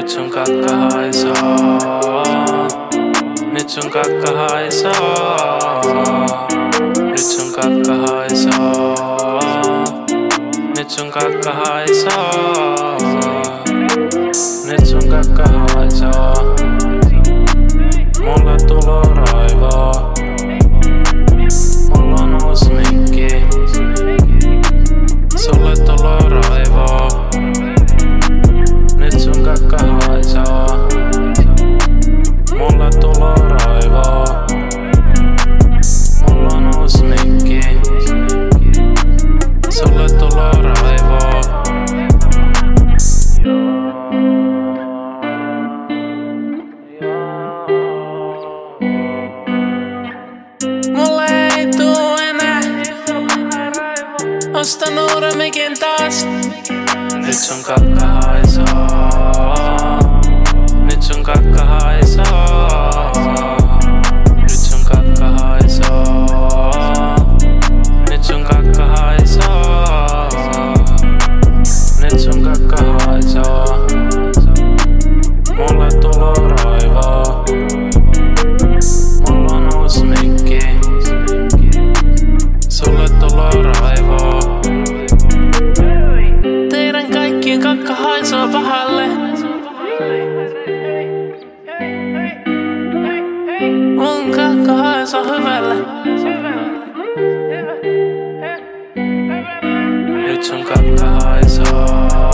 Nechun ka kaha aisa Nechun ka kaha aisa Nechun ka kaha aisa making thoughts. Bitch, I'm got the highs off. Kaikkien kakka haisoo pahalle. Mun kakka haisoo hyvälle. Nyt sun kakka haisoo.